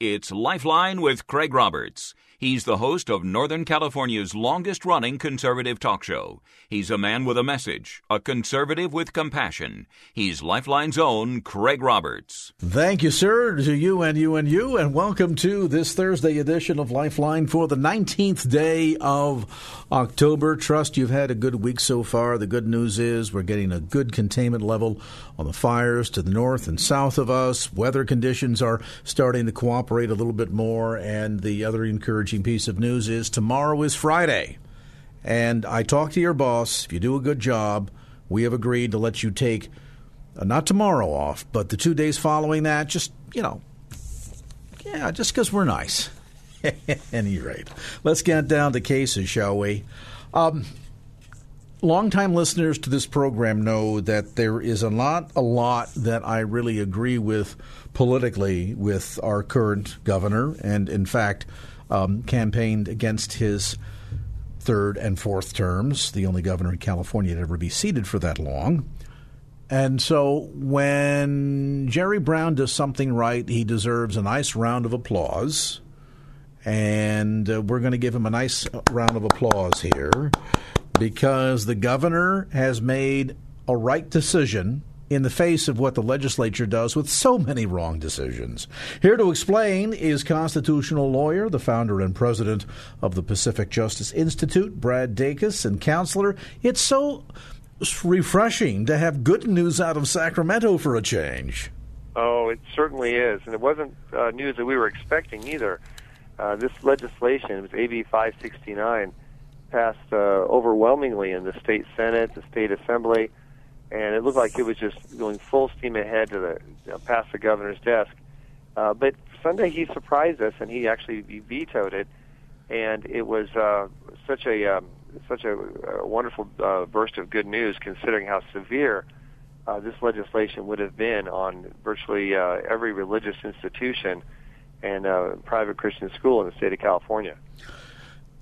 It's Lifeline with Craig Roberts. He's the host of Northern California's longest running conservative talk show. He's a man with a message, a conservative with compassion. He's Lifeline's own Craig Roberts. Thank you, sir, to you and you and you, and welcome to this Thursday edition of Lifeline for the 19th day of October. Trust you've had a good week so far. The good news is we're getting a good containment level on the fires to the north and south of us. Weather conditions are starting to cooperate a little bit more, and the other encouraging encouraging piece of news is tomorrow is Friday. And I talked to your boss. If you do a good job, we have agreed to let you take uh, not tomorrow off, but the two days following that, just, you know, yeah, just because we're nice. At any rate, let's get down to cases, shall we? Um, longtime listeners to this program know that there is a lot, a lot that I really agree with politically with our current governor, and in fact, um, campaigned against his third and fourth terms, the only governor in California to ever be seated for that long. And so when Jerry Brown does something right, he deserves a nice round of applause. And uh, we're going to give him a nice round of applause here because the governor has made a right decision in the face of what the legislature does with so many wrong decisions. Here to explain is constitutional lawyer, the founder and president of the Pacific Justice Institute, Brad Dacus, and counselor. It's so refreshing to have good news out of Sacramento for a change. Oh, it certainly is. And it wasn't uh, news that we were expecting either. Uh, this legislation, it was AB 569, passed uh, overwhelmingly in the state Senate, the state Assembly and it looked like it was just going full steam ahead to the you know, past the governor's desk. Uh, but Sunday he surprised us, and he actually vetoed it, and it was uh, such a um, such a, a wonderful uh, burst of good news, considering how severe uh, this legislation would have been on virtually uh, every religious institution and uh, private Christian school in the state of California.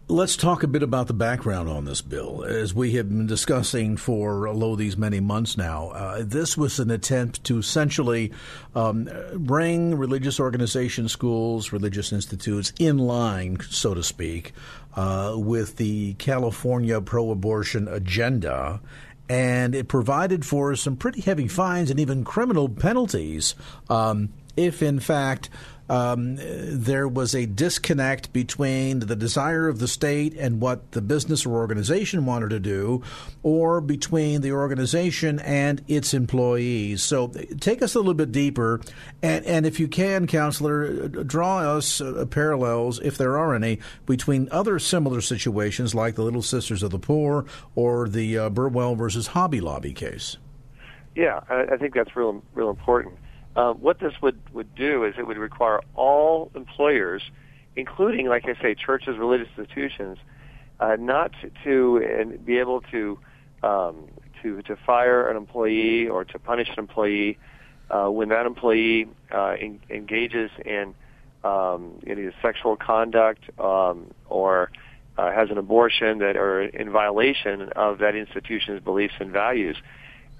Let's talk a bit about the background on this bill. As we have been discussing for lo these many months now, uh, this was an attempt to essentially um, bring religious organization schools, religious institutes in line, so to speak, uh, with the California pro abortion agenda and it provided for some pretty heavy fines and even criminal penalties um, if, in fact, um, there was a disconnect between the desire of the state and what the business or organization wanted to do, or between the organization and its employees. So take us a little bit deeper, and, and if you can, counselor, draw us uh, parallels, if there are any, between other similar situations like the Little Sisters of the Poor or the uh, Burwell versus Hobby Lobby case. Yeah, I, I think that's real, real important. Uh, what this would, would do is it would require all employers, including, like I say, churches, religious institutions, uh, not to, to be able to um, to to fire an employee or to punish an employee uh, when that employee uh, en- engages in um, any sexual conduct um, or uh, has an abortion that are in violation of that institution's beliefs and values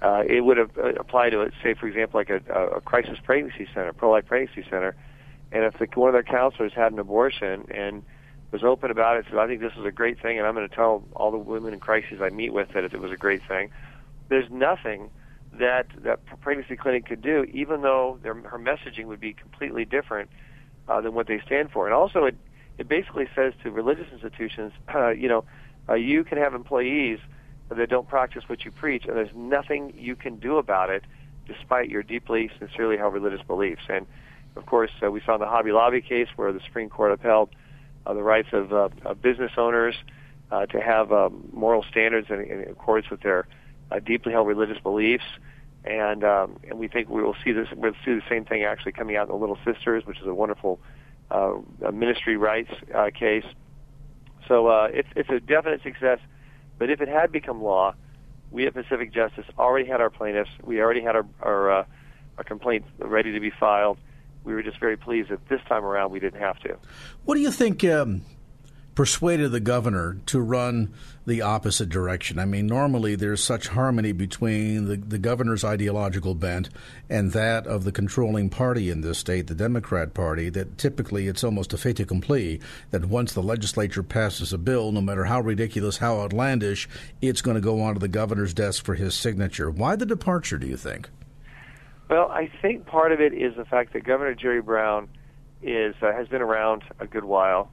uh, it would have uh, applied to, say, for example, like a, a crisis pregnancy center, pro-life pregnancy center, and if the, one of their counselors had an abortion and was open about it, said, "I think this is a great thing, and I'm going to tell all the women in crises I meet with that it was a great thing." There's nothing that that pregnancy clinic could do, even though their, her messaging would be completely different uh, than what they stand for. And also, it it basically says to religious institutions, uh, you know, uh, you can have employees that don't practice what you preach, and there's nothing you can do about it, despite your deeply, sincerely held religious beliefs. And of course, uh, we saw in the Hobby Lobby case where the Supreme Court upheld uh, the rights of, uh, of business owners uh, to have um, moral standards in, in accordance with their uh, deeply held religious beliefs. And um, and we think we will see this. We'll see the same thing actually coming out in the Little Sisters, which is a wonderful uh, ministry rights uh, case. So uh, it's it's a definite success. But if it had become law, we at Pacific Justice already had our plaintiffs. We already had our our, uh, our complaint ready to be filed. We were just very pleased that this time around we didn't have to. What do you think? Um, persuaded the governor to run the opposite direction? I mean, normally there's such harmony between the, the governor's ideological bent and that of the controlling party in this state, the Democrat Party, that typically it's almost a fait accompli that once the legislature passes a bill, no matter how ridiculous, how outlandish, it's going to go onto the governor's desk for his signature. Why the departure, do you think? Well, I think part of it is the fact that Governor Jerry Brown is uh, has been around a good while.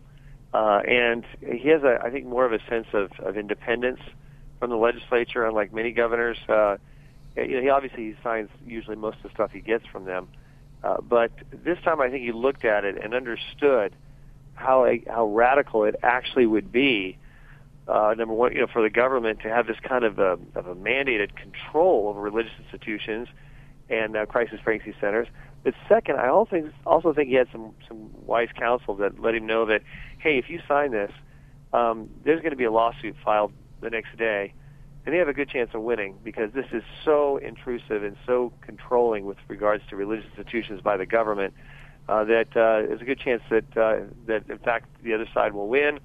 Uh, and he has, a, I think, more of a sense of, of independence from the legislature, unlike many governors. Uh, you know, he obviously he signs usually most of the stuff he gets from them, uh, but this time I think he looked at it and understood how a, how radical it actually would be. Uh, number one, you know, for the government to have this kind of a, of a mandated control over religious institutions and uh, crisis pregnancy centers, but second, I also also think he had some some wise counsel that let him know that, hey, if you sign this, um, there's going to be a lawsuit filed the next day, and they have a good chance of winning because this is so intrusive and so controlling with regards to religious institutions by the government uh, that uh, there's a good chance that uh, that in fact the other side will win,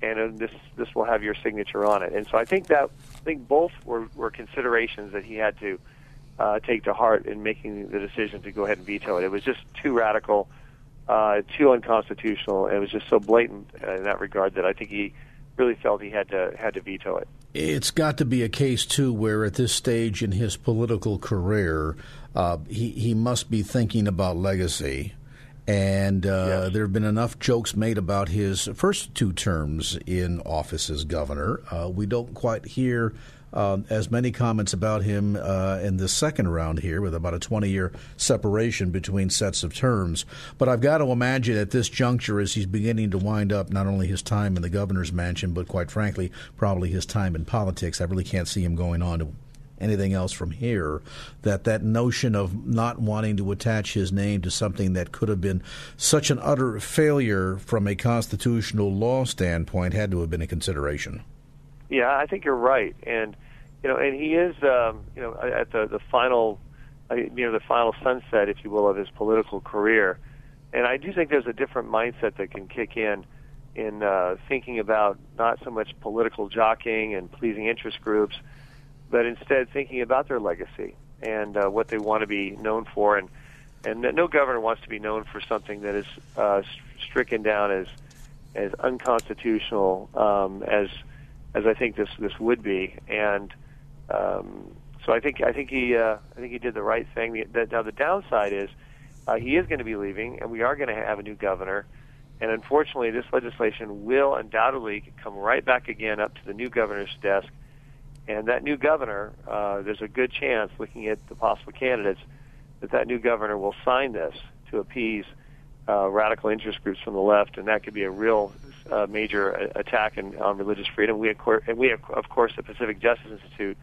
and uh, this this will have your signature on it. And so I think that I think both were, were considerations that he had to uh, take to heart in making the decision to go ahead and veto it. It was just too radical, uh, too unconstitutional, and it was just so blatant in that regard that I think he really felt he had to had to veto it. It's got to be a case too where at this stage in his political career, uh, he he must be thinking about legacy. And uh, yes. there have been enough jokes made about his first two terms in office as governor. Uh, we don't quite hear uh, as many comments about him uh, in the second round here, with about a 20 year separation between sets of terms. But I've got to imagine at this juncture, as he's beginning to wind up not only his time in the governor's mansion, but quite frankly, probably his time in politics, I really can't see him going on to anything else from here that that notion of not wanting to attach his name to something that could have been such an utter failure from a constitutional law standpoint had to have been a consideration yeah i think you're right and you know, and he is, um, you know, at the the final, uh, near the final sunset, if you will, of his political career. And I do think there's a different mindset that can kick in in uh, thinking about not so much political jockeying and pleasing interest groups, but instead thinking about their legacy and uh, what they want to be known for. And and no governor wants to be known for something that is uh, stricken down as as unconstitutional um, as as I think this this would be. And um, so I think I think he uh, I think he did the right thing. The, now the downside is uh, he is going to be leaving, and we are going to have a new governor. And unfortunately, this legislation will undoubtedly come right back again up to the new governor's desk. And that new governor, uh, there's a good chance, looking at the possible candidates, that that new governor will sign this to appease uh, radical interest groups from the left, and that could be a real uh, major attack in, on religious freedom. We, of course, and we, of course, the Pacific Justice Institute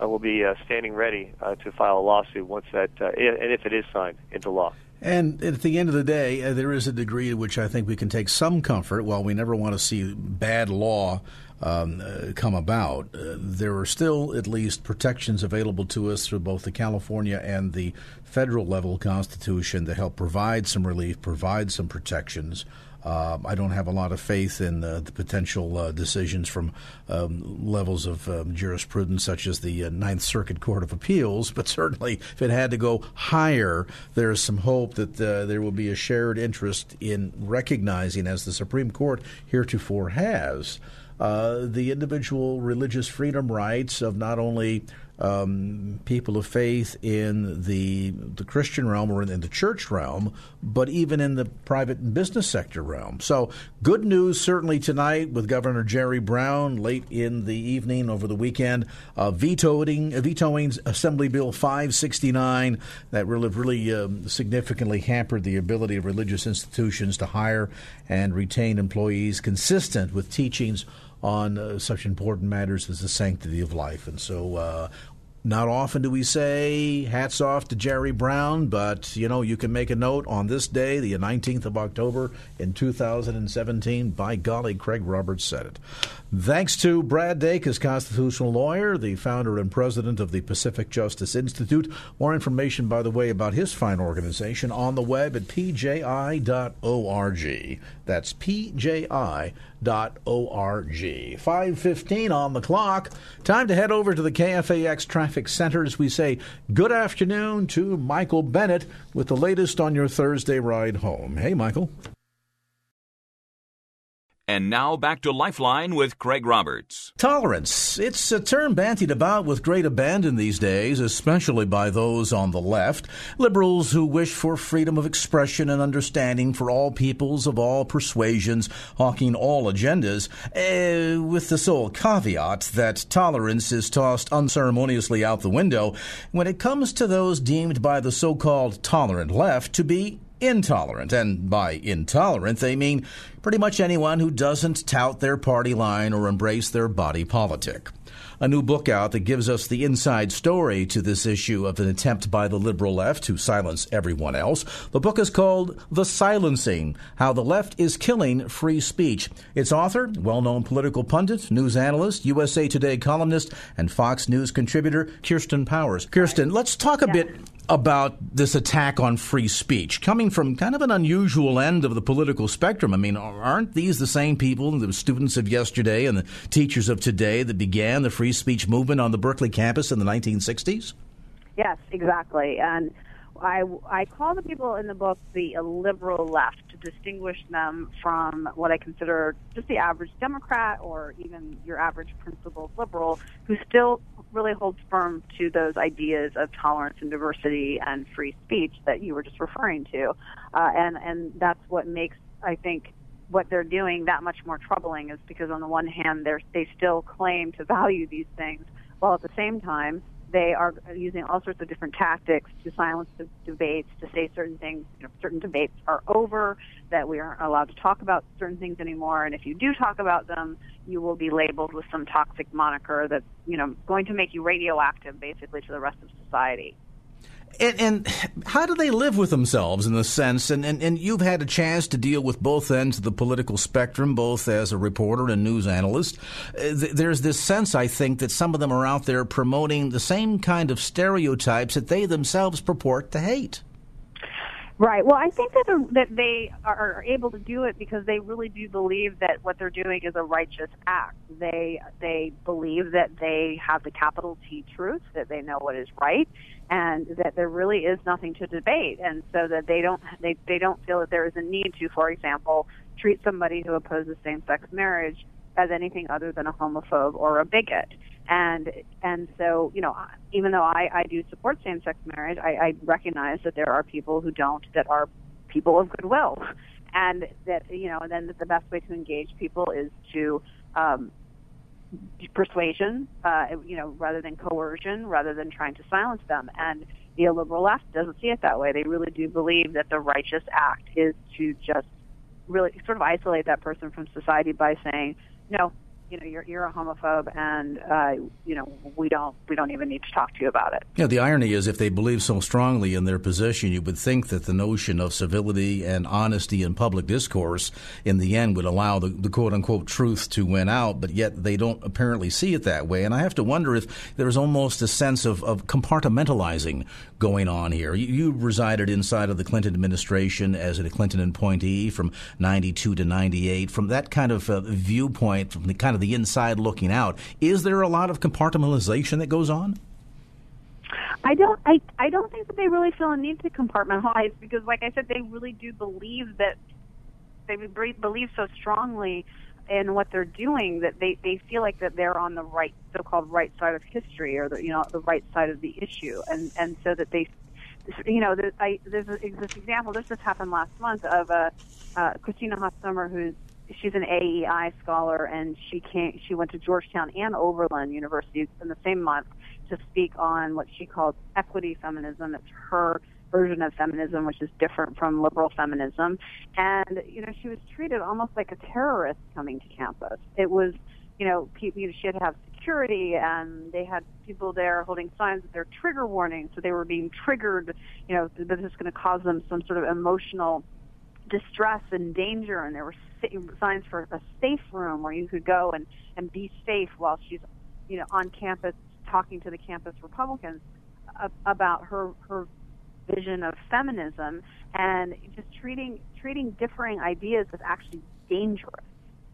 uh, will be uh, standing ready uh, to file a lawsuit once that, uh, and if it is signed into law. And at the end of the day, uh, there is a degree to which I think we can take some comfort. While we never want to see bad law um, uh, come about, uh, there are still at least protections available to us through both the California and the federal level Constitution to help provide some relief, provide some protections. Uh, I don't have a lot of faith in uh, the potential uh, decisions from um, levels of um, jurisprudence such as the uh, Ninth Circuit Court of Appeals, but certainly if it had to go higher, there is some hope that there will be a shared interest in recognizing, as the Supreme Court heretofore has, uh, the individual religious freedom rights of not only um, people of faith in the the Christian realm or in the church realm, but even in the private and business sector realm. So, good news certainly tonight with Governor Jerry Brown late in the evening over the weekend, uh, vetoing uh, vetoing Assembly Bill 569 that really really um, significantly hampered the ability of religious institutions to hire and retain employees consistent with teachings on uh, such important matters as the sanctity of life. And so uh, Not often do we say hats off to Jerry Brown, but you know, you can make a note on this day, the 19th of October in 2017. By golly, Craig Roberts said it. Thanks to Brad Dacus constitutional lawyer, the founder and president of the Pacific Justice Institute. More information, by the way, about his fine organization on the web at pji.org. That's pji.org. 515 on the clock. Time to head over to the KFAX traffic center as we say good afternoon to Michael Bennett with the latest on your Thursday ride home. Hey, Michael. And now back to Lifeline with Craig Roberts. Tolerance. It's a term bantied about with great abandon these days, especially by those on the left. Liberals who wish for freedom of expression and understanding for all peoples of all persuasions, hawking all agendas, uh, with the sole caveat that tolerance is tossed unceremoniously out the window when it comes to those deemed by the so called tolerant left to be intolerant. And by intolerant, they mean pretty much anyone who doesn't tout their party line or embrace their body politic. A new book out that gives us the inside story to this issue of an attempt by the liberal left to silence everyone else. The book is called The Silencing How the Left is Killing Free Speech. Its author, well known political pundit, news analyst, USA Today columnist, and Fox News contributor, Kirsten Powers. Kirsten, let's talk a bit about this attack on free speech coming from kind of an unusual end of the political spectrum. I mean, aren't these the same people, the students of yesterday and the teachers of today, that began the free speech movement on the Berkeley campus in the 1960s? Yes, exactly. And I, I call the people in the book the liberal left to distinguish them from what I consider just the average Democrat or even your average principled liberal who still really holds firm to those ideas of tolerance and diversity and free speech that you were just referring to. Uh, and, and that's what makes, I think, what they're doing that much more troubling is because on the one hand, they're, they still claim to value these things while at the same time they are using all sorts of different tactics to silence the debates, to say certain things, you know, certain debates are over, that we aren't allowed to talk about certain things anymore, and if you do talk about them, you will be labeled with some toxic moniker that's, you know, going to make you radioactive basically to the rest of society. And, and, how do they live with themselves in the sense? And, and, and you've had a chance to deal with both ends of the political spectrum, both as a reporter and news analyst. Uh, there's this sense, I think, that some of them are out there promoting the same kind of stereotypes that they themselves purport to hate. Right. Well, I think that that they are able to do it because they really do believe that what they're doing is a righteous act. They they believe that they have the capital T truth, that they know what is right, and that there really is nothing to debate, and so that they don't they they don't feel that there is a need to, for example, treat somebody who opposes same-sex marriage as anything other than a homophobe or a bigot. And and so you know even though I, I do support same sex marriage, I, I recognize that there are people who don't that are people of goodwill, and that you know then that the best way to engage people is to um, persuasion, uh, you know, rather than coercion, rather than trying to silence them. And the liberal left doesn't see it that way. They really do believe that the righteous act is to just really sort of isolate that person from society by saying, no, you know you're you're a homophobe and uh, you know we don't we don't even need to talk to you about it. Yeah, the irony is if they believe so strongly in their position, you would think that the notion of civility and honesty in public discourse in the end would allow the, the quote unquote truth to win out, but yet they don't apparently see it that way. And I have to wonder if there's almost a sense of, of compartmentalizing going on here. You, you resided inside of the Clinton administration as a Clinton appointee from 92 to 98. From that kind of uh, viewpoint, from the kind of the inside looking out. Is there a lot of compartmentalization that goes on? I don't. I I don't think that they really feel a need to compartmentalize because, like I said, they really do believe that they believe so strongly in what they're doing that they they feel like that they're on the right so-called right side of history or the you know the right side of the issue and and so that they you know there's, I, there's this example this just happened last month of uh, uh, Christina Hoff Sommers who's she's an AEI scholar, and she came. She went to Georgetown and Oberlin University in the same month to speak on what she calls equity feminism. It's her version of feminism, which is different from liberal feminism. And you know, she was treated almost like a terrorist coming to campus. It was, you know, people, you she had to have security, and they had people there holding signs with their trigger warning, so they were being triggered. You know, that this is going to cause them some sort of emotional distress and danger, and there were signs for a safe room where you could go and and be safe while she's, you know, on campus talking to the campus Republicans about her her vision of feminism and just treating treating differing ideas as actually dangerous.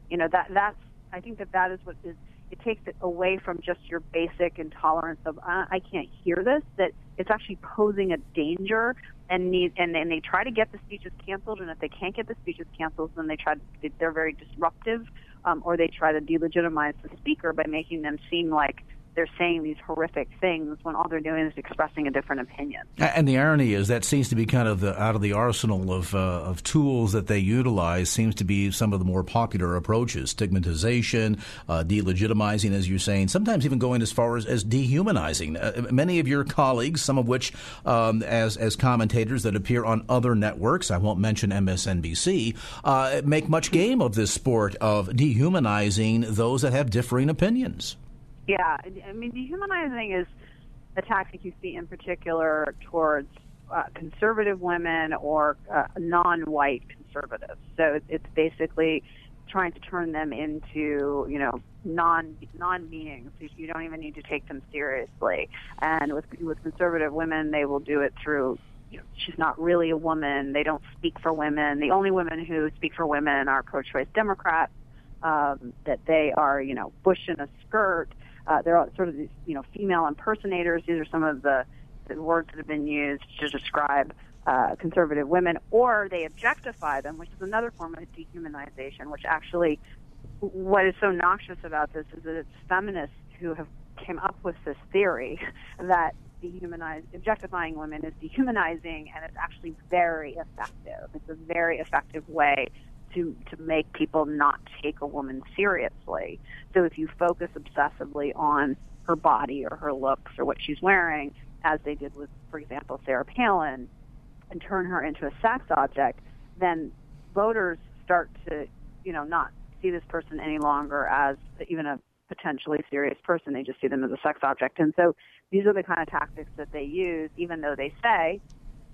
You know that that's I think that that is what is it takes it away from just your basic intolerance of uh, I can't hear this. That it's actually posing a danger and need and then they try to get the speeches canceled. And if they can't get the speeches canceled, then they try to, they're very disruptive, um, or they try to delegitimize the speaker by making them seem like they're saying these horrific things when all they're doing is expressing a different opinion. And the irony is that seems to be kind of the, out of the arsenal of uh, of tools that they utilize. Seems to be some of the more popular approaches: stigmatization, uh, delegitimizing, as you're saying. Sometimes even going as far as, as dehumanizing. Uh, many of your colleagues, some of which um, as as commentators that appear on other networks, I won't mention MSNBC, uh, make much game of this sport of dehumanizing those that have differing opinions. Yeah, I mean, dehumanizing is a tactic you see in particular towards uh, conservative women or uh, non-white conservatives. So it's basically trying to turn them into, you know, non non beings. You don't even need to take them seriously. And with with conservative women, they will do it through. You know, she's not really a woman. They don't speak for women. The only women who speak for women are pro-choice Democrats. Um, that they are, you know, bush in a skirt uh, they're all sort of these, you know, female impersonators. These are some of the, the words that have been used to describe uh, conservative women, or they objectify them, which is another form of dehumanization. Which actually, what is so noxious about this is that it's feminists who have came up with this theory that dehumanize objectifying women is dehumanizing, and it's actually very effective. It's a very effective way to to make people not take a woman seriously. So if you focus obsessively on her body or her looks or what she's wearing, as they did with, for example, Sarah Palin, and turn her into a sex object, then voters start to, you know, not see this person any longer as even a potentially serious person. They just see them as a sex object. And so these are the kind of tactics that they use, even though they say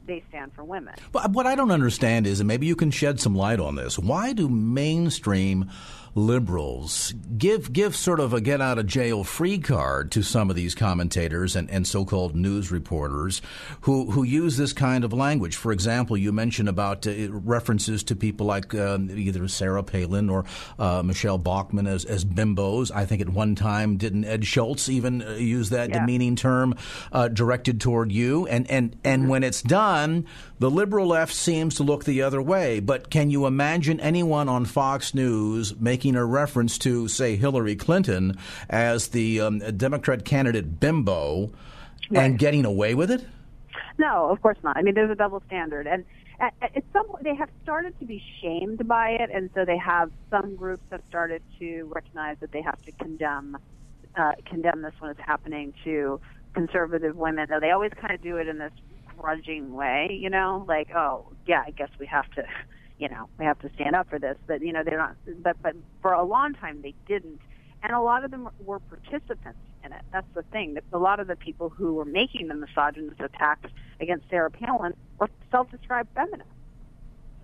they stand for women. But what I don't understand is, and maybe you can shed some light on this, why do mainstream liberals give give sort of a get out of jail free card to some of these commentators and, and so called news reporters who who use this kind of language. For example, you mentioned about uh, references to people like um, either Sarah Palin or uh, Michele Bachmann as, as bimbos. I think at one time didn't Ed Schultz even uh, use that yeah. demeaning term uh, directed toward you? And and and mm-hmm. when it's done, the liberal left seems to look the other way. But can you imagine anyone on Fox News making making a reference to, say, Hillary Clinton as the um, Democrat candidate bimbo right. and getting away with it? No, of course not. I mean, there's a double standard, and at, at some point they have started to be shamed by it, and so they have some groups have started to recognize that they have to condemn uh, condemn this when it's happening to conservative women. Though they always kind of do it in this grudging way, you know, like, oh yeah, I guess we have to you know, we have to stand up for this. But you know, they're not. But but for a long time they didn't, and a lot of them were participants in it. That's the thing. That a lot of the people who were making the misogynist attacks against Sarah Palin were self-described feminists.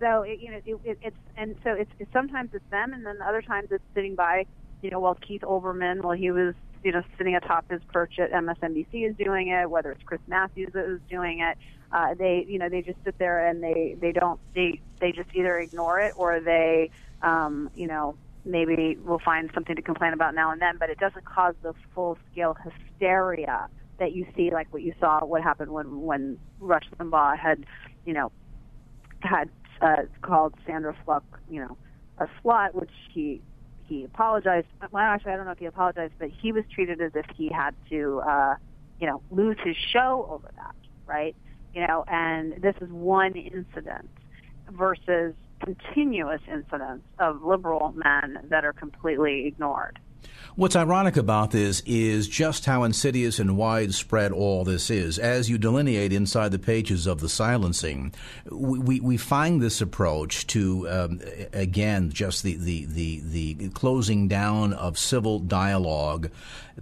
So it, you know, it, it, it's and so it's, it's sometimes it's them, and then other times it's sitting by, you know, while Keith Olbermann, while he was you know sitting atop his perch at MSNBC is doing it, whether it's Chris Matthews is doing it. Uh, they you know they just sit there and they they don't they they just either ignore it or they um, you know maybe will find something to complain about now and then, but it doesn't cause the full scale hysteria that you see, like what you saw, what happened when when Rush Limbaugh had, you know, had uh, called Sandra Fluke, you know, a slut, which he he apologized. Well, actually, I don't know if he apologized, but he was treated as if he had to, uh, you know, lose his show over that, right? you know, and this is one incident versus continuous incidents of liberal men that are completely ignored. What's ironic about this is just how insidious and widespread all this is. As you delineate inside the pages of the silencing, we, we, we find this approach to, um, again, just the, the, the, the closing down of civil dialogue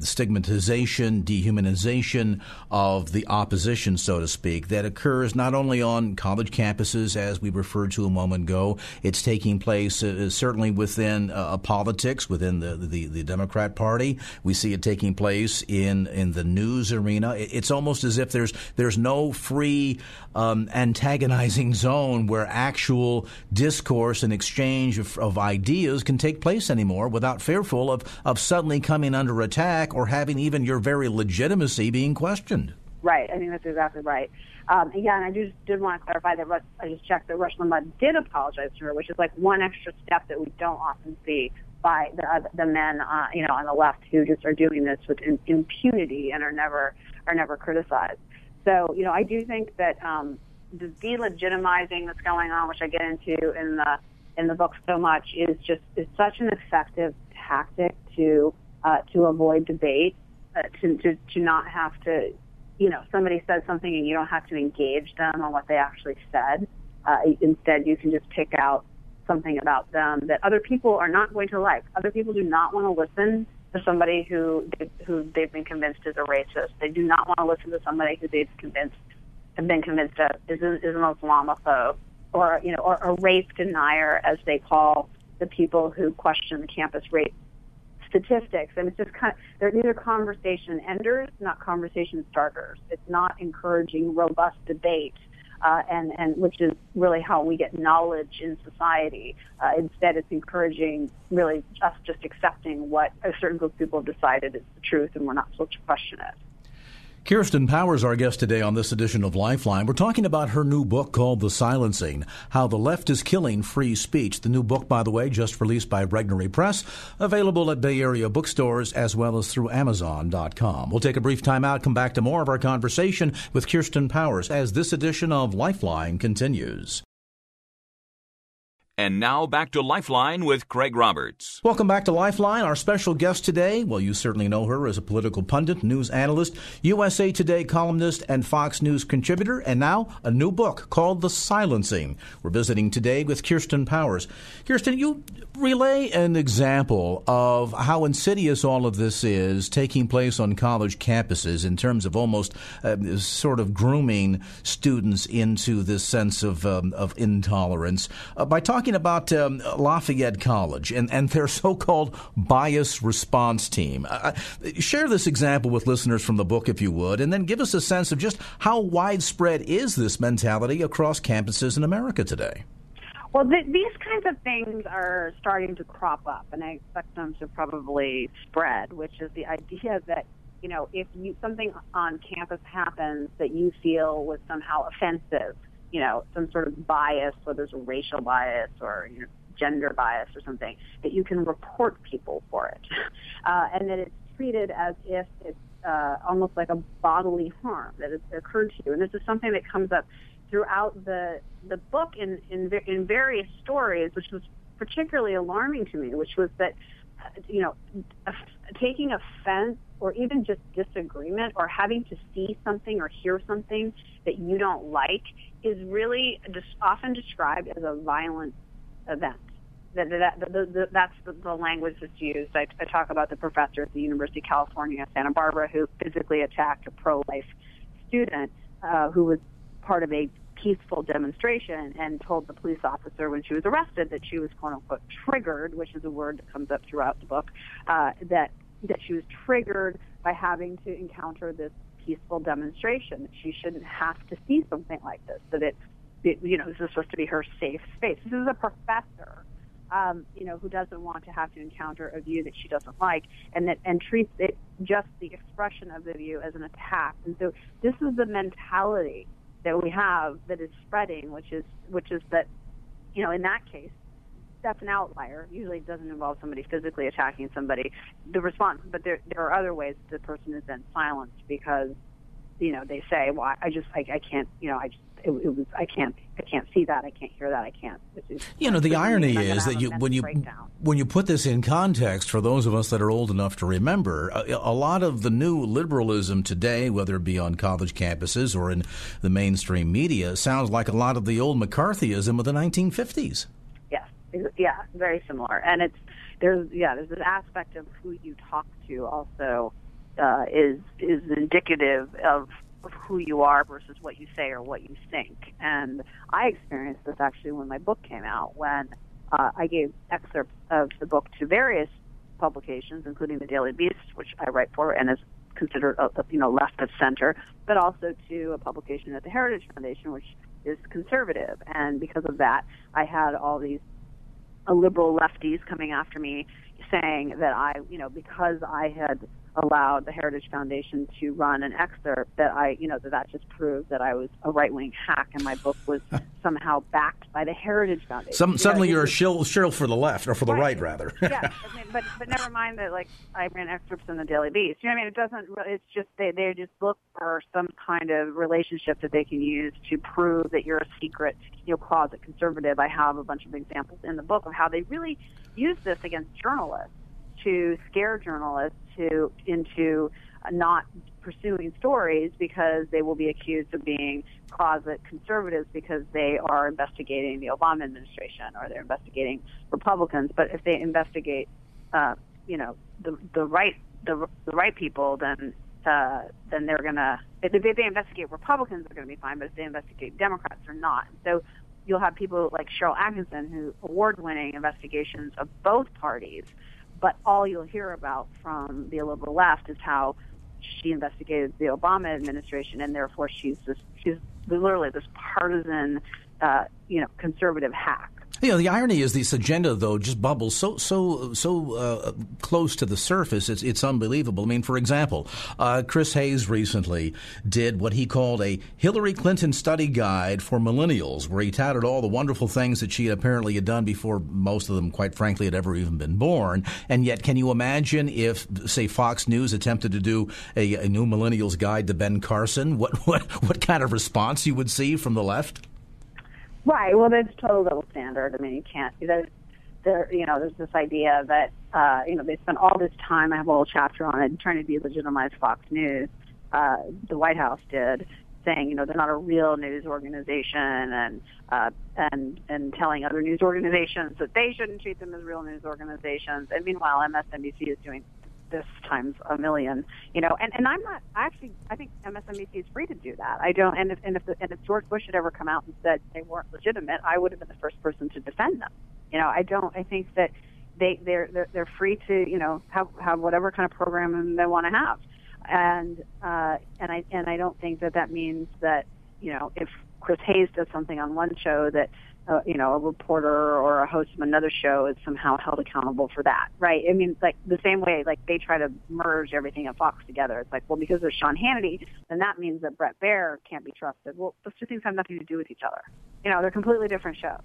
the stigmatization, dehumanization of the opposition, so to speak, that occurs not only on college campuses, as we referred to a moment ago, it's taking place uh, certainly within uh, politics, within the, the, the, Democrat Party. We see it taking place in, in the news arena. It's almost as if there's, there's no free um, antagonizing zone where actual discourse and exchange of, of ideas can take place anymore without fearful of, of suddenly coming under attack or having even your very legitimacy being questioned. Right. I think that's exactly right. Um, and I just did want to clarify that I just checked that Rush Limbaugh did apologize to her, which is like one extra step that we don't often see by the uh, the men, uh, you know, on the left who just are doing this with in, impunity and are never are never criticized. So, you know, I do think that um, the delegitimizing that's going on, which I get into in the in the book so much, is just is such an effective tactic to uh, to avoid debate, uh, to, to, to not have to, you know, somebody says something and you don't have to engage them on what they actually said. Uh, instead, you can just pick out something about them that other people are not going to like. Other people do not want to listen to somebody who who they've been convinced is a racist. They do not want to listen to somebody who they've convinced have been convinced of is, is an Islamophobe or you know or a race denier, as they call the people who question the campus rape statistics, and it's just kind of they're neither conversation enders, not conversation starters. It's not encouraging robust debate. Uh, and, and which is really how we get knowledge in society. Uh, instead, it's encouraging really us just accepting what a certain group of people have decided is the truth, and we're not supposed to question it. Kirsten Powers, our guest today on this edition of Lifeline. We're talking about her new book called The Silencing How the Left is Killing Free Speech. The new book, by the way, just released by Regnery Press, available at Bay Area bookstores as well as through Amazon.com. We'll take a brief time out, come back to more of our conversation with Kirsten Powers as this edition of Lifeline continues. And now back to Lifeline with Craig Roberts. Welcome back to Lifeline. Our special guest today, well, you certainly know her as a political pundit, news analyst, USA Today columnist, and Fox News contributor, and now a new book called The Silencing. We're visiting today with Kirsten Powers. Kirsten, you relay an example of how insidious all of this is taking place on college campuses in terms of almost uh, sort of grooming students into this sense of, um, of intolerance uh, by talking talking about um, Lafayette College and, and their so called bias response team. Uh, share this example with listeners from the book, if you would, and then give us a sense of just how widespread is this mentality across campuses in America today. Well, th- these kinds of things are starting to crop up, and I expect them to probably spread, which is the idea that you know if you, something on campus happens that you feel was somehow offensive you know, some sort of bias, whether it's a racial bias or you know, gender bias or something, that you can report people for it, uh, and that it's treated as if it's uh, almost like a bodily harm that has occurred to you. And this is something that comes up throughout the the book in in, in various stories, which was particularly alarming to me, which was that you know, taking offense or even just disagreement or having to see something or hear something that you don't like is really often described as a violent event. That, that, that, that's the, the language that's used. I, I talk about the professor at the University of California, Santa Barbara, who physically attacked a pro-life student uh, who was part of a peaceful demonstration and told the police officer when she was arrested that she was quote unquote triggered, which is a word that comes up throughout the book, uh, that that she was triggered by having to encounter this peaceful demonstration. That she shouldn't have to see something like this. That it, it you know, this is supposed to be her safe space. This is a professor. Um, you know, who doesn't want to have to encounter a view that she doesn't like, and that and treats it just the expression of the view as an attack. And so, this is the mentality that we have that is spreading, which is which is that, you know, in that case, that's an outlier. Usually, it doesn't involve somebody physically attacking somebody. The response, but there there are other ways the person is then silenced because, you know, they say, "Well, I just I, I can't, you know, I just it, it was I can't I can't see that I can't hear that I can't." you know, the irony is that you when you breakdown when you put this in context, for those of us that are old enough to remember, a, a, lot of the new liberalism today, whether it be on college campuses or in the mainstream media, sounds like a lot of the old McCarthyism of the 1950s. Yeah, very similar. And it's there's yeah, there's an aspect of who you talk to also uh, is is indicative of of who you are versus what you say or what you think. And I experienced this actually when my book came out when uh, I gave excerpts of the book to various publications, including the Daily Beast, which I write for and is considered a, a, you know left of center, but also to a publication at the Heritage Foundation, which is conservative. And because of that, I had all these uh, liberal lefties coming after me, saying that I, you know, because I had allowed the Heritage Foundation to run an excerpt that I, you know, that that just proved that I was a right wing hack and my book was somehow backed by the Heritage Foundation. Some, you suddenly know, you're a shill, shill for the left or for the right, right rather. yeah, I mean, but but never mind that like I ran excerpts in the Daily Beast. You know what I mean? It doesn't. It's just they they just look for some kind of relationship that they can use to prove that you're a secret, you know, closet conservative. I have a bunch of examples in the book of how they really use this against journalists to scare journalists to into not pursuing stories because they will be accused of being closet conservatives because they are investigating the Obama administration or they're investigating Republicans. But if they investigate, uh, you know, the the right the the right people, then uh, then they're gonna if they, if they investigate Republicans, they're gonna be fine. But if they investigate Democrats, they're not. So you'll have people like Sharyl Attkisson, who award-winning investigations of both parties but all you'll hear about from the liberal left is how she investigated the Obama administration, and therefore she's this she's literally this partisan, uh, you know, conservative hack. You know, the irony is this agenda, though, just bubbles so so so uh, close to the surface. It's it's unbelievable. I mean, for example, uh, Chris Hayes recently did what he called a Hillary Clinton study guide for millennials, where he touted all the wonderful things that she apparently had done before most of them, quite frankly, had ever even been born. And yet, can you imagine if, say, Fox News attempted to do a, a new millennials guide to Ben Carson? What what what kind of response you would see from the left? Right. Well, there's total double standard. I mean, you can't. There's, there, you know, there's this idea that, uh, you know, they spent all this time. I have a whole chapter on it, trying to delegitimize Fox News. Uh, the White House did, saying, you know, they're not a real news organization, and uh, and and telling other news organizations that they shouldn't treat them as real news organizations. And meanwhile, MSNBC is doing this times a million, you know. And and I'm not I actually I think MSNBC is free to do that. I don't. And if and if the, and if George Bush had ever come out and said they weren't legitimate, I would have been the first person to defend them. You know, I don't. I think that they they're they're, they're free to you know have have whatever kind of programming they want to have. And uh, and I and I don't think that that means that you know if Chris Hayes does something on one show that uh, you know, a reporter or a host of another show is somehow held accountable for that, right? I mean, like the same way, like they try to merge everything at Fox together. It's like, well, because there's Sean Hannity, then that means that Bret Baier can't be trusted. Well, those two things have nothing to do with each other. You know, they're completely different shows,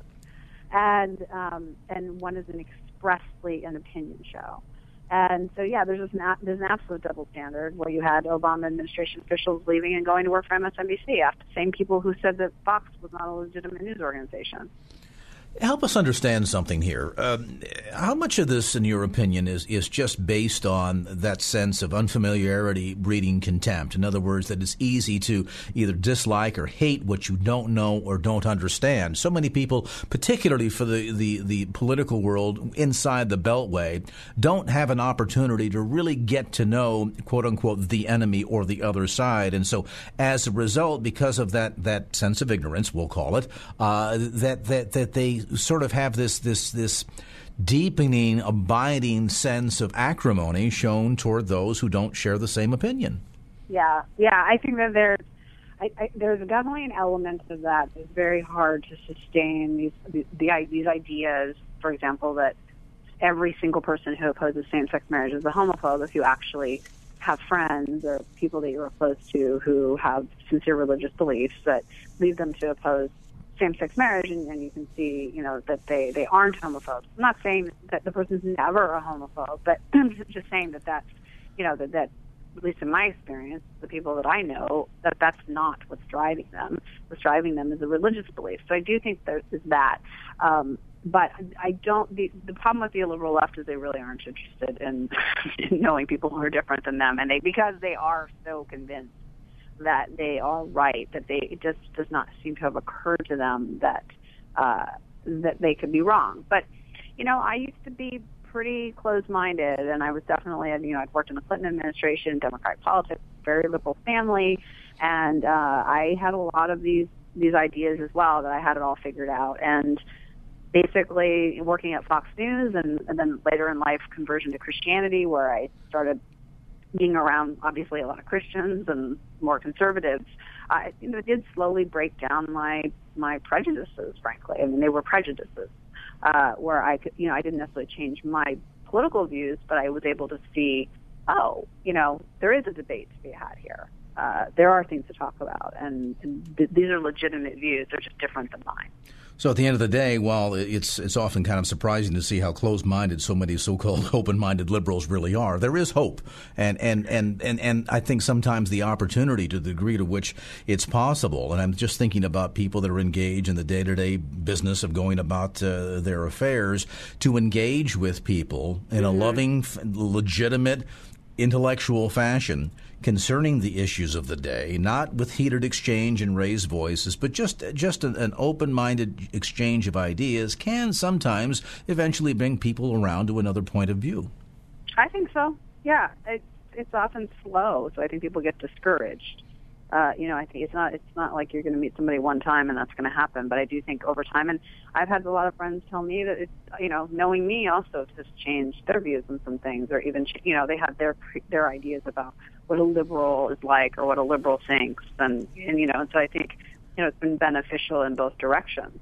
and um, and one is an expressly an opinion show. And so, yeah, there's just an, there's an absolute double standard where you had Obama administration officials leaving and going to work for MSNBC after the same people who said that Fox was not a legitimate news organization. Help us understand something here. Um, how much of this, in your opinion, is, is just based on that sense of unfamiliarity breeding contempt? In other words, that it's easy to either dislike or hate what you don't know or don't understand. So many people, particularly for the, the, the political world inside the Beltway, don't have an opportunity to really get to know, quote unquote, the enemy or the other side. And so, as a result, because of that, that sense of ignorance, we'll call it, uh, that, that, that they sort of have this this this deepening, abiding sense of acrimony shown toward those who don't share the same opinion. Yeah, yeah, I think that there's I, I, there's definitely an element of that. It's very hard to sustain these the, the, these ideas. For example, that every single person who opposes same-sex marriage is a homophobe. If you actually have friends or people that you're close to who have sincere religious beliefs that lead them to oppose same-sex marriage, and, and you can see, you know, that they they aren't homophobes. I'm not saying that the person's never a homophobe, but I'm just saying that that's, you know, that that at least in my experience, the people that I know, that that's not what's driving them. What's driving them is a religious belief. So I do think there is that. Um, but I don't. The, the problem with the liberal left is they really aren't interested in, in knowing people who are different than them, and they because they are so convinced that they are right that they it just does not seem to have occurred to them that uh, that they could be wrong. But you know, I used to be pretty closed-minded, and I was definitely, you know, I'd worked in the Clinton administration, Democratic politics, very liberal family, and uh, I had a lot of these these ideas as well that I had it all figured out. And basically, working at Fox News, and, and then later in life, conversion to Christianity, where I started being around obviously a lot of Christians and more conservatives. I you know it did slowly break down my my prejudices. Frankly, I mean they were prejudices uh, where I could, you know, I didn't necessarily change my political views, but I was able to see, oh, you know, there is a debate to be had here. Uh, there are things to talk about, and, and th- these are legitimate views. They're just different than mine. So at the end of the day, while it's it's often kind of surprising to see how closed-minded so many so-called open-minded liberals really are, there is hope, and and and and, and I think sometimes the opportunity to the degree to which it's possible. And I'm just thinking about people that are engaged in the day-to-day business of going about uh, their affairs to engage with people in mm-hmm. a loving, legitimate, intellectual fashion concerning the issues of the day, not with heated exchange and raised voices, but just just an, an open-minded exchange of ideas can sometimes eventually bring people around to another point of view. I think so. Yeah, it's it's often slow, so I think people get discouraged uh, you know, I think it's not it's not like you're going to meet somebody one time and that's going to happen. But I do think over time, and I've had a lot of friends tell me that it's you know, knowing me also has changed their views on some things, or even you know, they have their their ideas about what a liberal is like or what a liberal thinks, and and you know, and so I think you know, it's been beneficial in both directions.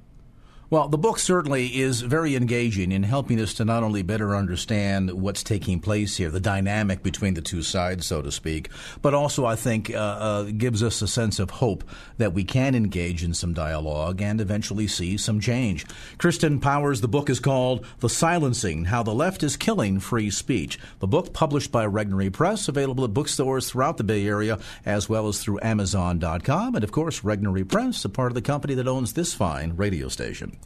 Well, the book certainly is very engaging in helping us to not only better understand what's taking place here, the dynamic between the two sides, so to speak, but also I think uh, uh, gives us a sense of hope that we can engage in some dialogue and eventually see some change. Kirsten Powers, the book is called The Silencing How the Left is Killing Free Speech. The book published by Regnery Press, available at bookstores throughout the Bay Area as well as through Amazon.com. And of course, Regnery Press, a part of the company that owns this fine radio station.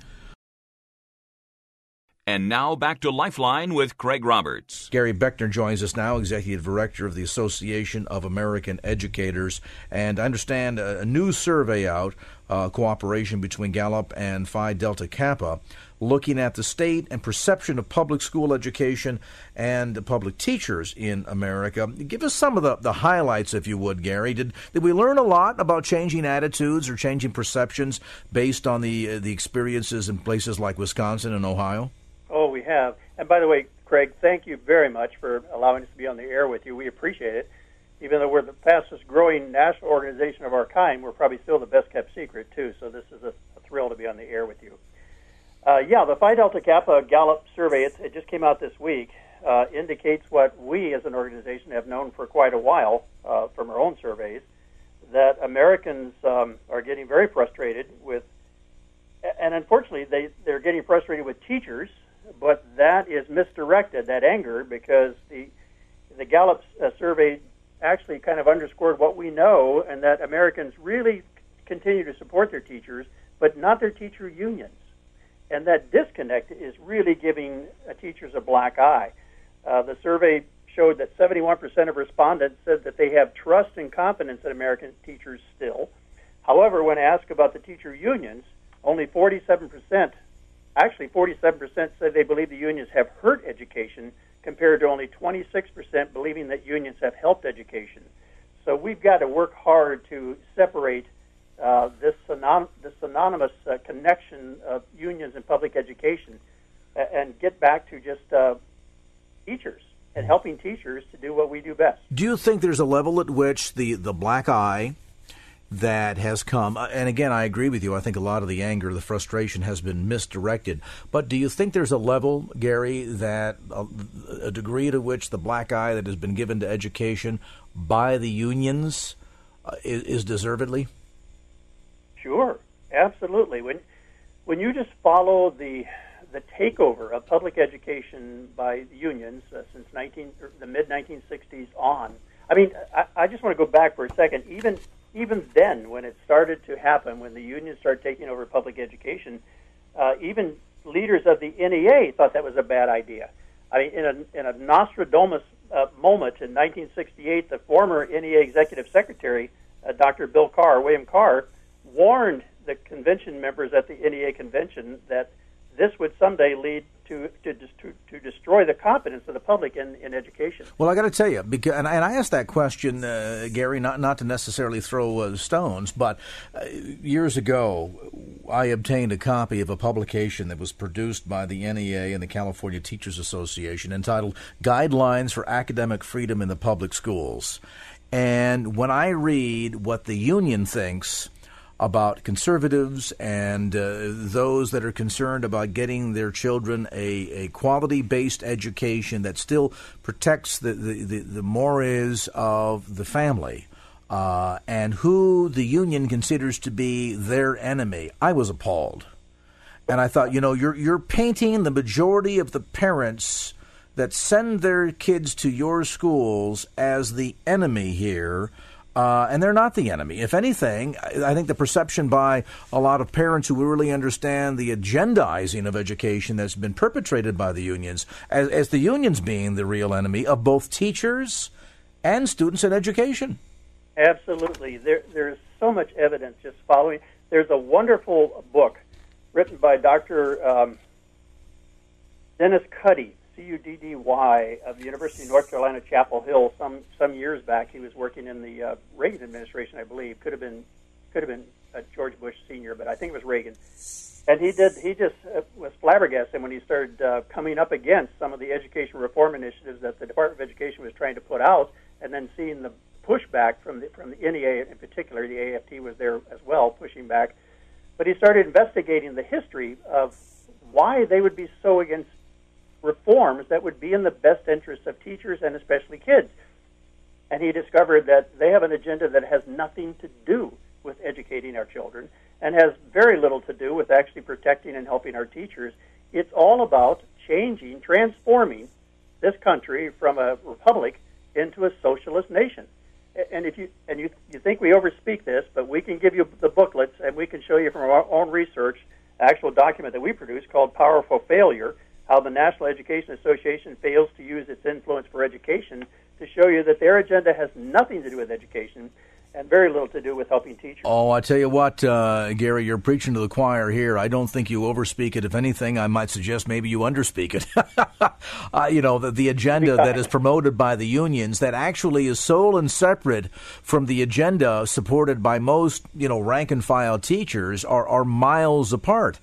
And now back to Lifeline with Craig Roberts. Gary Beckner joins us now, Executive Director of the Association of American Educators. And I understand a, new survey out, uh, cooperation between Gallup and Phi Delta Kappa, looking at the state and perception of public school education and public teachers in America. Give us some of the, the highlights, if you would, Gary. Did, did we learn a lot about changing attitudes or changing perceptions based on the, uh, the experiences in places like Wisconsin and Ohio? Oh, we have. And by the way, Craig, thank you very much for allowing us to be on the air with you. We appreciate it. Even though we're the fastest growing national organization of our kind, we're probably still the best kept secret, too. So this is a, a thrill to be on the air with you. Uh, yeah, the Phi Delta Kappa Gallup survey, it, it just came out this week, uh, indicates what we as an organization have known for quite a while uh, from our own surveys that Americans um, are getting very frustrated with, and unfortunately, they, they're getting frustrated with teachers but that is misdirected, that anger, because the the Gallup uh, survey actually kind of underscored what we know, and that Americans really continue to support their teachers, but not their teacher unions. And that disconnect is really giving uh, teachers a black eye. Uh, the survey showed that 71% of respondents said that they have trust and confidence in American teachers still. However, when asked about the teacher unions, only 47% Actually, 47% said they believe the unions have hurt education, compared to only 26% believing that unions have helped education. So we've got to work hard to separate uh, this, synon- this synonymous uh, connection of unions and public education and get back to just uh, teachers and helping teachers to do what we do best. Do you think there's a level at which the, the black eye that has come. Uh, and again, I agree with you. I think a lot of the anger, the frustration has been misdirected. But do you think there's a level, Gary, that a, a degree to which the black eye that has been given to education by the unions uh, is, is deservedly? Sure, absolutely. When when you just follow the the takeover of public education by the unions uh, since 19 the mid 1960s on. I mean, I, I just want to go back for a second. Even even then, when it started to happen, when the unions started taking over public education, uh, even leaders of the NEA thought that was a bad idea. I mean, in a, in a Nostradamus uh, moment in 1968, the former NEA executive secretary, uh, Dr. Bill Carr, William Carr, warned the convention members at the NEA convention that this would someday lead to to, to, to destroy the confidence of the public in, in education. Well, I got to tell you, because and, and, I asked that question, uh, Gary, not not to necessarily throw uh, stones, but uh, years ago, I obtained a copy of a publication that was produced by the NEA and the California Teachers Association entitled "Guidelines for Academic Freedom in the Public Schools." And when I read what the union thinks about conservatives and uh, those that are concerned about getting their children a, a quality based education that still protects the, the, the, the mores of the family. Uh, and who the union considers to be their enemy. I was appalled. And I thought, you know, you're, you're painting the majority of the parents that send their kids to your schools as the enemy here uh, and they're not the enemy. If anything, I think the perception by a lot of parents who really understand the agendizing of education that's been perpetrated by the unions, as, as the unions being the real enemy of both teachers and students in education. Absolutely. There, there's so much evidence just following. There's a wonderful book written by Dr. Um, Dennis Cuddy C U D D Y of the University of North Carolina, Chapel Hill. Some some years back, he was working in the uh, Reagan administration, I believe. Could have been could have been George Bush Senior, but I think it was Reagan. And he did he just uh, was flabbergasted when he started uh, coming up against some of the education reform initiatives that the Department of Education was trying to put out, and then seeing the pushback from the from the NEA in particular. The AFT was there as well, pushing back. But he started investigating the history of why they would be so against reforms that would be in the best interest of teachers and especially kids. And he discovered that they have an agenda that has nothing to do with educating our children and has very little to do with actually protecting and helping our teachers. It's all about changing, transforming this country from a republic into a socialist nation. And if you and you you think we overspeak this, but we can give you the booklets and we can show you from our own research, actual document that we produced called Powerful Failure, how the National Education Association fails to use its influence for education to show you that their agenda has nothing to do with education and very little to do with helping teachers. Oh, I tell you what, uh, Gary, you're preaching to the choir here. I don't think you overspeak it. If anything, I might suggest maybe you underspeak it. uh, you know, the, the agenda that is promoted by the unions that actually is sole and separate from the agenda supported by most, you know, rank and file teachers are, are miles apart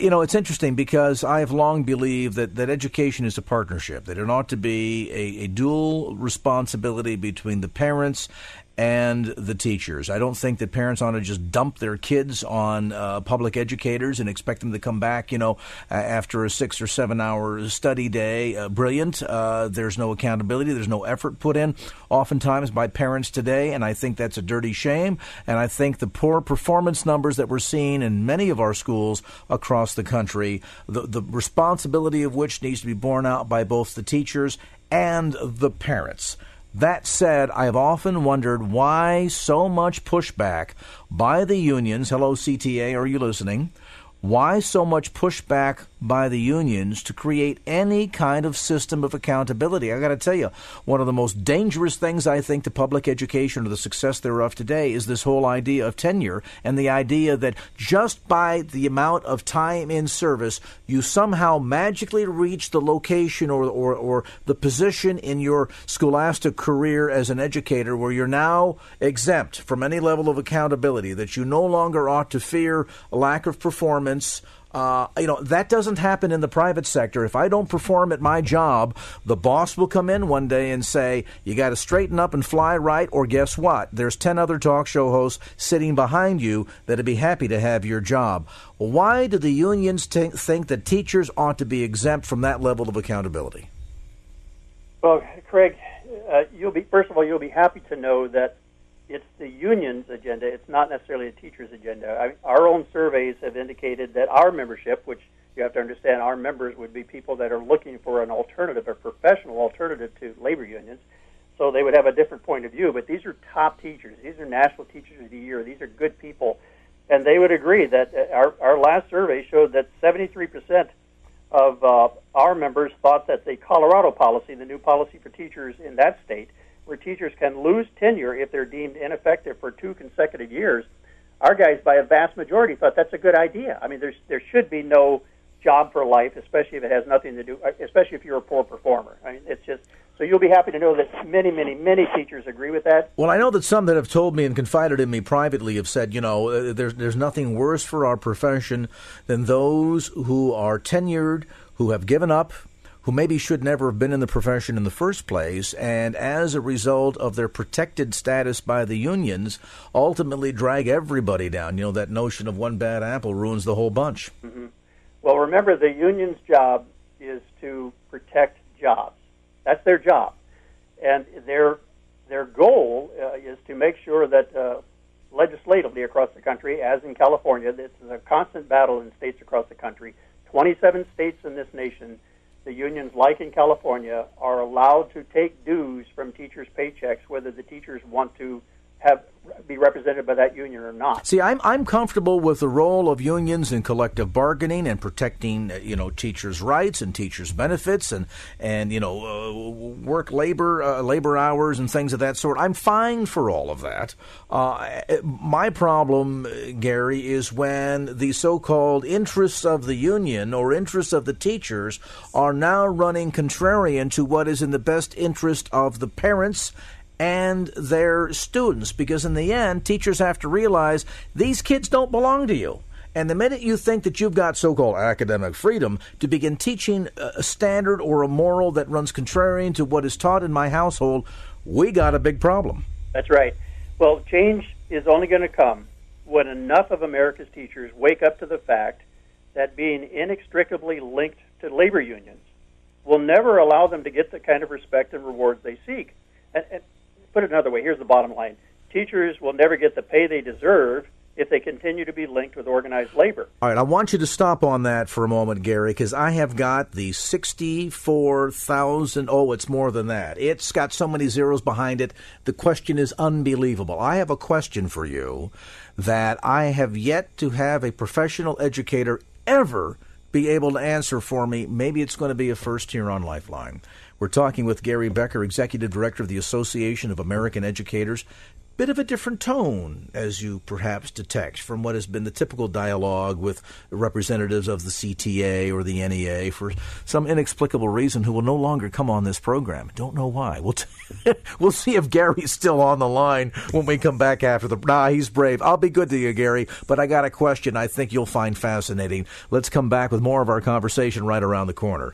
you know, it's interesting because I have long believed that, that education is a partnership, that it ought to be a, a dual responsibility between the parents and the teachers. I don't think that parents ought to just dump their kids on uh, public educators and expect them to come back, you know, after a six or seven hour study day. Uh, brilliant. Uh, there's no accountability. There's no effort put in, oftentimes by parents today, and I think that's a dirty shame. And I think the poor performance numbers that we're seeing in many of our schools across the country, the, the responsibility of which needs to be borne out by both the teachers and the parents. That said, I have often wondered why so much pushback by the unions. Hello, CTA, are you listening? Why so much pushback by the unions to create any kind of system of accountability? I got to tell you, one of the most dangerous things I think to public education or the success thereof today is this whole idea of tenure and the idea that just by the amount of time in service, you somehow magically reach the location or, or, or the position in your scholastic career as an educator where you're now exempt from any level of accountability, that you no longer ought to fear a lack of performance. Uh, you know that doesn't happen in the private sector. If I don't perform at my job, the boss will come in one day and say, "You got to straighten up and fly right." Or guess what? There's ten other talk show hosts sitting behind you that'd be happy to have your job. Why do the unions t- think that teachers ought to be exempt from that level of accountability? Well, Craig, uh, you'll be first of all you'll be happy to know that it's the union's agenda. It's not necessarily a teacher's agenda. I, our own surveys have indicated that our membership, which you have to understand, our members would be people that are looking for an alternative, a professional alternative to labor unions. So they would have a different point of view. But these are top teachers. These are national teachers of the year. These are good people, and they would agree that uh, our our last survey showed that 73% of uh, our members thought that the Colorado policy, the new policy for teachers in that state, where teachers can lose tenure if they're deemed ineffective for two consecutive years, our guys, by a vast majority, thought that's a good idea. I mean, there's there should be no job for life, especially if it has nothing to do, especially if you're a poor performer. I mean, it's just so you'll be happy to know that many, many, many teachers agree with that. Well, I know that some that have told me and confided in me privately have said, you know, uh, there's there's nothing worse for our profession than those who are tenured, who have given up, who maybe should never have been in the profession in the first place, and as a result of their protected status by the unions, ultimately drag everybody down. You know, that notion of one bad apple ruins the whole bunch. Mm-hmm. Well, remember, the union's job is to protect jobs. That's their job, and their their goal uh, is to make sure that uh, legislatively across the country, as in California, this is a constant battle in states across the country. 27 states in this nation, the unions, like in California, are allowed to take dues from teachers' paychecks, whether the teachers want to have be represented by that union or not. See, I'm I'm comfortable with the role of unions in collective bargaining and protecting, uh, you know, teachers' rights and teachers' benefits and and you know, uh, work labor uh, labor hours and things of that sort. I'm fine for all of that. Uh, my problem, Gary, is when the so-called interests of the union or interests of the teachers are now running contrarian to what is in the best interest of the parents and their students because in the end teachers have to realize these kids don't belong to you and the minute you think that you've got so called academic freedom to begin teaching a standard or a moral that runs contrarian to what is taught in my household, we got a big problem. That's right. Well, change is only going to come when enough of America's teachers wake up to the fact that being inextricably linked to labor unions will never allow them to get the kind of respect and rewards they seek. And, and put it another way, here's the bottom line. Teachers will never get the pay they deserve if they continue to be linked with organized labor. All right, I want you to stop on that for a moment, Gary, because I have got the 64,000. Oh, it's more than that. It's got so many zeros behind it. The question is unbelievable. I have a question for you that I have yet to have a professional educator ever be able to answer for me. Maybe it's going to be a first here on Lifeline. We're talking with Gary Beckner, Executive Director of the Association of American Educators. Bit of a different tone, as you perhaps detect, from what has been the typical dialogue with representatives of the CTA or the NEA for some inexplicable reason who will no longer come on this program. Don't know why. We'll, t- we'll see if Gary's still on the line when we come back after the. Nah, he's brave. I'll be good to you, Gary, but I got a question I think you'll find fascinating. Let's come back with more of our conversation right around the corner.